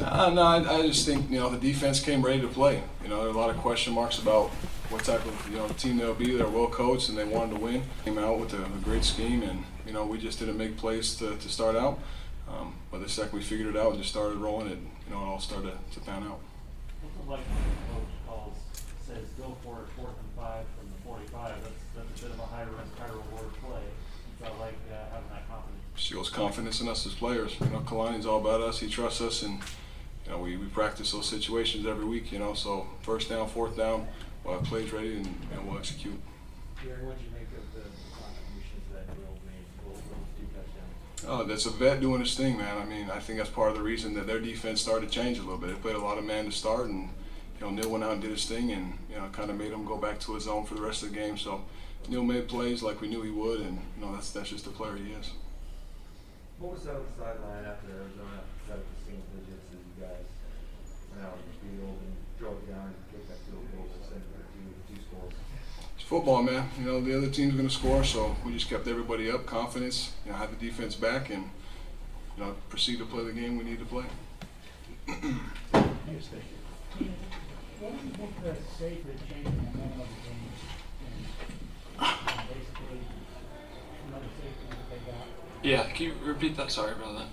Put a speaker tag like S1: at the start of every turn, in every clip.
S1: No, no, I, I just think you know the defense came ready to play. You know, there are a lot of question marks about what type of you know team they'll be. They're well coached and they wanted to win. Came out with a, a great scheme, and you know we just didn't make plays to, to start out. Um, but the second we figured it out and just started rolling, it you know it all started to pan out.
S2: What's it like when coach calls, says go for it, fourth and five from the forty-five? That's, that's a bit of a high risk, high reward play. It's not like uh, having that confidence.
S1: shows confidence in us as players. You know, Kalani's all about us. He trusts us, and you know we, we practice those situations every week. You know, so first down, fourth down, we'll have plays ready, and, and we'll execute.
S2: Gary, what'd you make of the contributions that Will made, Will, Will's two touchdowns?
S1: Oh, that's a vet doing his thing, man. I mean, I think that's part of the reason that their defense started to change a little bit. They played a lot of man to start, and you know Neil went out and did his thing, and you know kind of made him go back to his zone for the rest of the game. So Neil made plays like we knew he would, and you know that's that's just the player he is.
S3: What was that on the sideline after Arizona set up the single digits as you guys went out on the field and drove down and kicked that field goal to send it to two scores?
S1: It's football, man. You know the other team's going to score, so we just kept everybody up, confidence. You know, had the defense back, and you know proceed to play the game we need to play.
S4: What do you think the safe that changed the momentum of the game? And, and basically, another safety that they got.
S5: Yeah, can you repeat that? Sorry about that.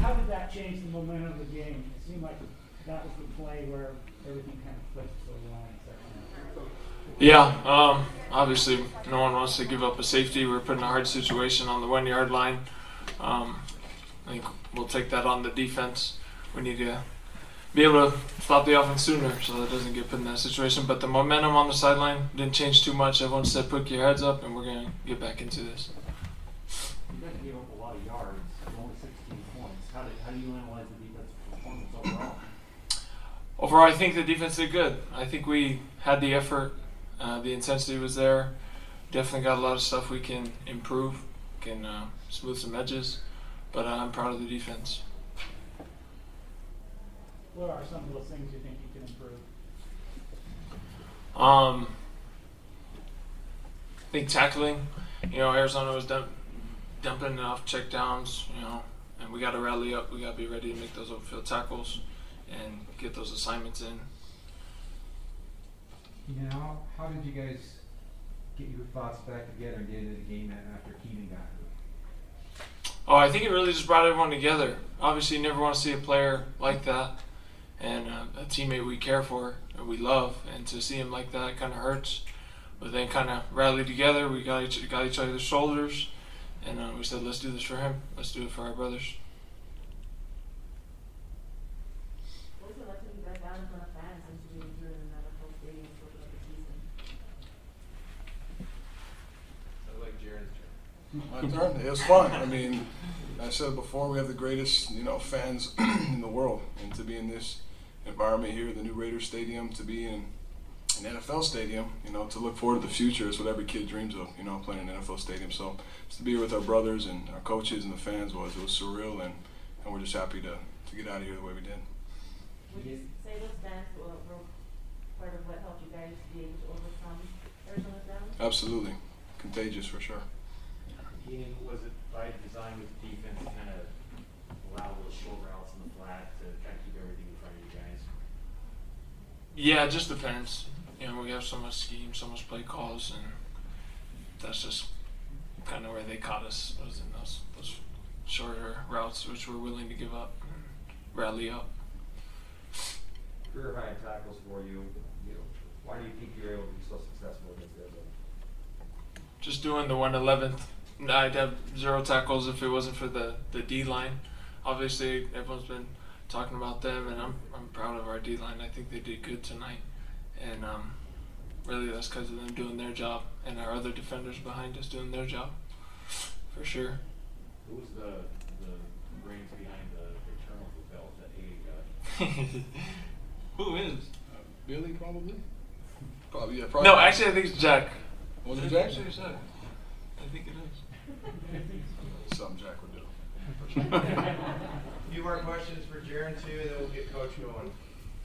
S4: How did that change the momentum of the game? It seemed like that was the play where everything kind of flipped for the Lions that
S5: yeah, um, obviously, no one wants to give up a safety. We're put in a hard situation on the one yard line. Um, I think we'll take that on the defense. We need to be able to stop the offense sooner so that it doesn't get put in that situation. But the momentum on the sideline didn't change too much. Everyone said, put your heads up, and we're going to get back into this.
S2: You guys gave up a lot of yards, only sixteen points. How do, how do you analyze the defensive performance overall?
S5: Overall, I think the defense did good. I think we had the effort, uh, the intensity was there. Definitely got a lot of stuff we can improve, can uh, smooth some edges, but uh, I'm proud of the defense.
S4: What are some of those things you think you can improve?
S5: Um, I think tackling, you know, Arizona was dump, dumping enough checkdowns, you know, and we got to rally up. We got to be ready to make those upfield tackles and get those assignments in.
S6: You know, how, how did you guys get your thoughts back together and get into the game after Keenan got hurt?
S5: Oh, I think it really just brought everyone together. Obviously, you never want to see a player like that and uh, a teammate we care for and we love, and to see him like that kind of hurts. But then, kind of rallied together. We got each got each other's shoulders, and uh, we said, "Let's do this for him. Let's do it for our brothers."
S7: What was it like to be back out in front of fans and to be here in another full stadium for the season?
S3: I like Jaren's turn.
S1: Turn. It was fun. I mean, I said before, we have the greatest, you know, fans in the world, and to be in this environment here, the new Raiders Stadium, to be in an NFL stadium, you know, to look forward to the future is what every kid dreams of, you know, playing in an NFL stadium. So to be here with our brothers and our coaches and the fans was it was surreal, and, and we're just happy to, to get out of here the way we did.
S7: Would you say those fans were, were part of what helped you guys be able to overcome Arizona's down?
S1: Absolutely, contagious for sure.
S2: Keenan, was it by design with defense to kind of allow those short routes in the flat to kind of keep everything in front of you guys?
S5: Yeah, it just depends. You know, we have so much scheme, so much play calls, and that's just kind of where they caught us was in those those shorter routes, which we're willing to give up and rally up.
S3: Career high in tackles for you. You know, why do you think you're able to be so successful against Arizona?
S5: just doing the 111th. I'd have zero tackles if it wasn't for the, the D line. Obviously, everyone's been talking about them, and I'm, I'm proud of our D line. I think they did good tonight. And um, really, that's because of them doing their job and our other defenders behind us doing their job. For sure.
S2: Who was the, the brains behind the, the turnover belt that Haley got?
S5: Who is?
S1: Uh, Billy, probably. Probably, yeah. Probably.
S5: No, actually, I think it's Jack.
S1: was it Jack?
S5: Actually, it's Jack. I think it is.
S1: Something Jack would do.
S3: A few more questions for Jaren too, and then we'll get Coach going.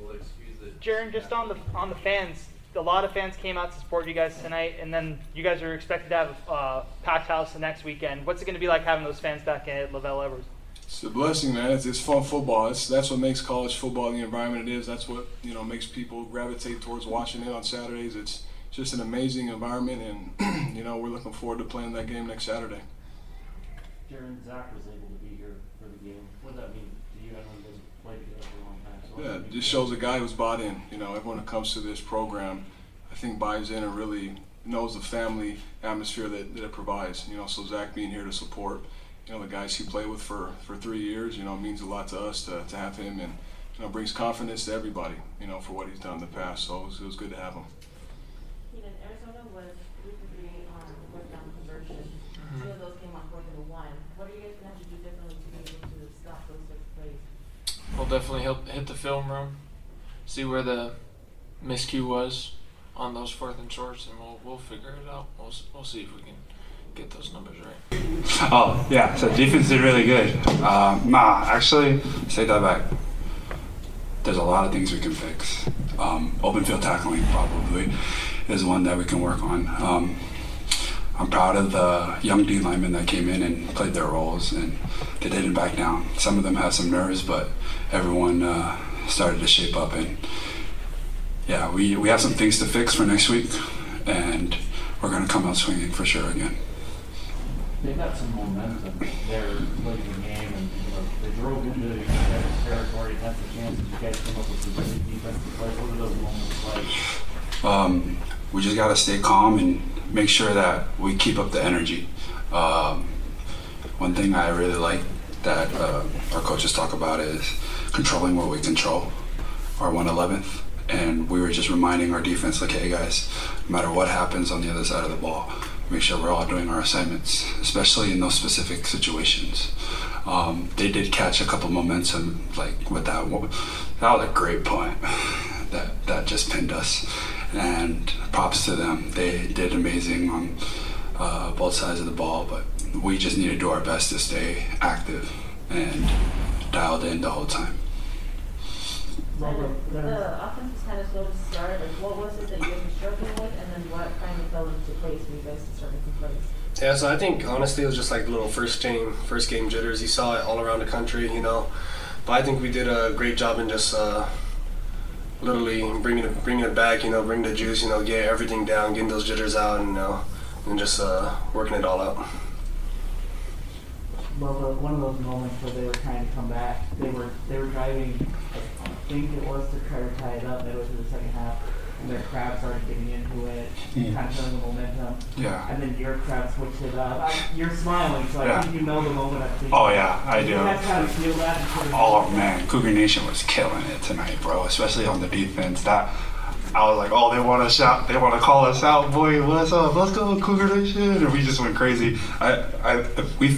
S3: We'll excuse the.
S8: Jaren, just on the on the fans, a lot of fans came out to support you guys tonight, and then you guys are expected to have a uh, packed house the next weekend. What's it going to be like having those fans back at LaVell Edwards?
S1: It's a blessing, man. It's, it's fun football. It's, that's what makes college football the environment it is. That's what you know makes people gravitate towards watching it on Saturdays. It's just an amazing environment, and you know we're looking forward to playing that game next Saturday.
S2: Jaren Zach was able to be here for the game. What does that mean to you? I know you guys played together for a long time. So
S1: Yeah, just shows a guy who's bought in. You know, everyone that comes to this program, I think buys in and really knows the family atmosphere that, that it provides. You know, so Zach being here to support, you know, the guys he played with for, for three years, you know, means a lot to us to, to have him and, you know, brings confidence to everybody, you know, for what he's done in the past. So it was, it was good to have him.
S7: Keenan, Arizona was three for three on fourth down conversion. Two of those came on fourth and one. What are you guys gonna have to do differently to be able to stop those six plays?
S5: We'll definitely help hit the film room, see where the miscue was on those fourth and shorts, and we'll we'll figure it out. We'll s- we'll see if we can get those numbers right.
S9: Oh, yeah, so defense did really good. Um, nah, actually, take that back. There's a lot of things we can fix. Um, open field tackling probably is one that we can work on. Um, I'm proud of the young D linemen that came in and played their roles, and they didn't back down. Some of them had some nerves, but everyone uh, started to shape up. And yeah, we, we have some things to fix for next week, and we're going to come out swinging for sure again.
S2: They've got some momentum there late in the game, and you know, they drove into other's territory, had the chance, and you guys came up with some great defensive plays. What are those moments like?
S9: Um, we just got to stay calm and make sure that we keep up the energy. Um, one thing I really like that uh, our coaches talk about is controlling what we control, our 111th. And we were just reminding our defense, like, hey guys, no matter what happens on the other side of the ball, make sure we're all doing our assignments, especially in those specific situations. Um, they did catch a couple momentum, like with that. That was a great point. That that just pinned us, and props to them. They did amazing on uh, both sides of the ball, but we just need to do our best to stay active and dialed in the whole time.
S4: Robert,
S7: The offense was kind of slow to start, like what was it that you guys were struggling with, and then what kind of fell into place for you guys to start making plays?
S10: Yeah, so I think honestly it was just like little first game, first game jitters. You saw it all around the country, you know. But I think we did a great job in just uh, literally bringing it, bringing it back, you know, bring the juice, you know, get everything down, getting those jitters out, and you know, and just uh, working it all out.
S8: Well, one of those moments where they were trying to come back, they were they were driving, I think it was to try to tie it up midway through the second half, their crowd started getting into it,
S9: Mm.
S8: kind of feeling the momentum,
S9: Yeah.
S8: and then your crowd switched it up. I, you're smiling, so I think you know the moment I'm thinking.
S9: Oh yeah, I
S8: You
S9: do.
S8: guys kind of feel that.
S9: Oh man, Cougar Nation was killing it tonight, bro. Especially on the defense. That I was like, oh, they want to shout, they want to call us out, boy. What's up? Let's go, Cougar Nation! And we just went crazy. I, I, we,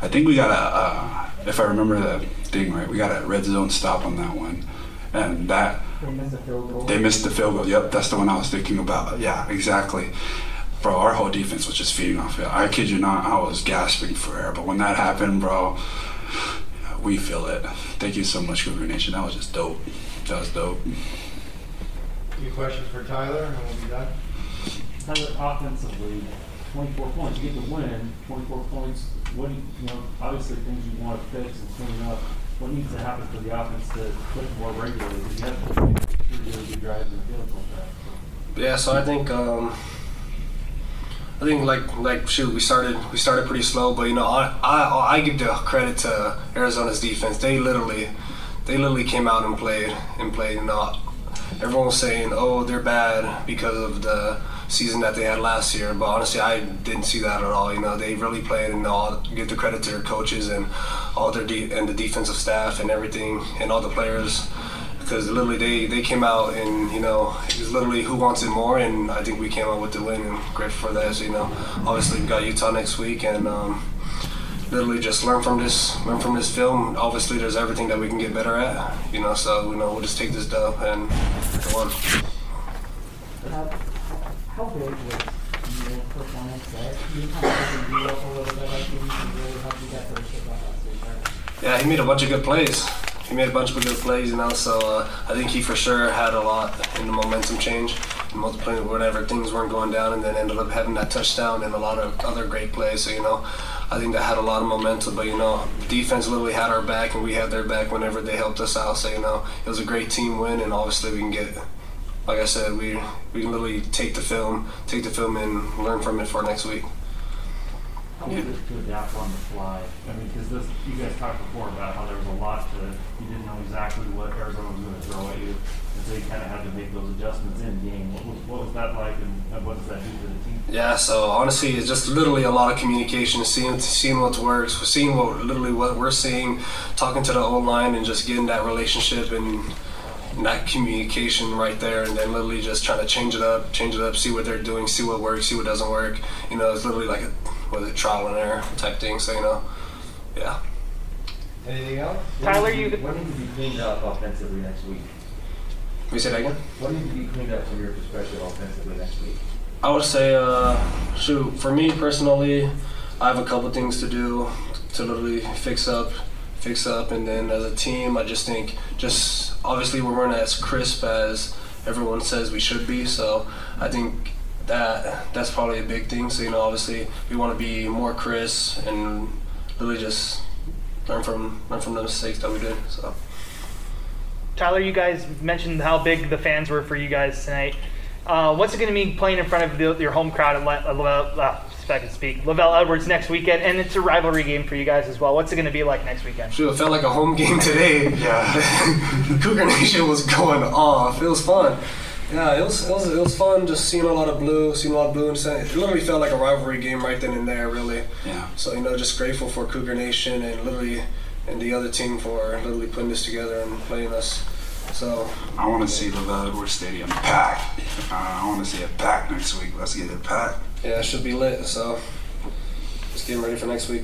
S9: I think we got a, uh, if I remember the thing right, we got a red zone stop on that one, and that
S8: They missed a field goal.
S9: they missed the field goal. Yep, that's the one I was thinking about. Yeah, exactly. Bro, our whole defense was just feeding off it. I kid you not, I was gasping for air. But when that happened, bro, we feel it. Thank you so much, Cougar Nation. That was just dope. That was dope.
S3: Any questions for Tyler, and we'll be done?
S2: Tyler, offensively, 24 points, you get the win, 24 points. What do you, you know, obviously things you want to fix and clean up. What needs to happen for the offense to click more regularly? Because you have three really good drives in the field drive.
S10: Yeah, so I think um, I think like like shoot, we started we started pretty slow, but you know I I, I give the credit to Arizona's defense. They literally they literally came out and played and played. You know, everyone was saying oh they're bad because of the season that they had last year, but honestly I didn't see that at all. You know they really played and all give the credit to their coaches and all their de- and the defensive staff and everything and all the players because literally they, they came out and you know it was literally who wants it more and I think we came out with the win and grateful for that. So, you know, obviously we got Utah next week and um, literally just learn from this learn from this film. Obviously there's everything that we can get better at. You know, so you know we'll just take this dub and go on.
S8: How, big was your performance? You kind of you up a little bit, think, and really you get those shit?
S10: Yeah, he made a bunch of good plays. He made a bunch of good plays, you know. So uh, I think he for sure had a lot in the momentum change. multiplying whatever things weren't going down, and then ended up having that touchdown and a lot of other great plays. So you know, I think that had a lot of momentum. But you know, defense literally had our back, and we had their back whenever they helped us out. So you know, it was a great team win, and obviously we can get. Like I said, we we can literally take the film, take the film, and learn from it for next week.
S2: How was it to adapt on the fly? I mean, because this, you guys talked before about how there was a lot to, you didn't know exactly what Arizona was going to throw at you, and so you kind of had to make those adjustments in game. What was, what was that like, and, what does that do for the team?
S10: Yeah, so honestly, it's just literally a lot of communication, seeing seeing what works, seeing what literally what we're seeing, talking to the O line, and just getting that relationship and that communication right there, and then literally just trying to change it up, change it up, see what they're doing, see what works, see what doesn't work. You know, it's literally like a what is it, trial and error type thing. So you know, yeah.
S6: Anything else?
S3: Tyler, you. What needs to be cleaned up offensively next week?
S10: We say that again.
S3: What needs to be cleaned up from your perspective offensively next week?
S10: I would say, uh, shoot, for me personally, I have a couple things to do to literally fix up, fix up, and then as a team, I just think, just obviously we weren't as crisp as everyone says we should be. So I think that that's probably a big thing. So you know, obviously we want to be more crisp and really just learn from learn from the mistakes that we did. So.
S11: Tyler, you guys mentioned how big the fans were for you guys tonight. Uh, what's it going to mean playing in front of the, your home crowd at Le- uh, if I can speak, LaVell Edwards next weekend? And it's a rivalry game for you guys as well. What's it going to be like next weekend?
S10: Shoot, it felt like a home game today.
S9: Yeah.
S10: Cougar Nation was going off. It was fun. Yeah, it was, it was it was fun just seeing a lot of blue, seeing a lot of blue, and saying- it literally felt like a rivalry game right then and there, really.
S9: Yeah.
S10: So you know, just grateful for Cougar Nation and literally and the other team for literally putting this together and playing us. So
S9: I want to see the Edwards Stadium packed. Uh, I want to see it packed next week. Let's get it packed.
S10: Yeah, it should be lit. So just getting ready for next week.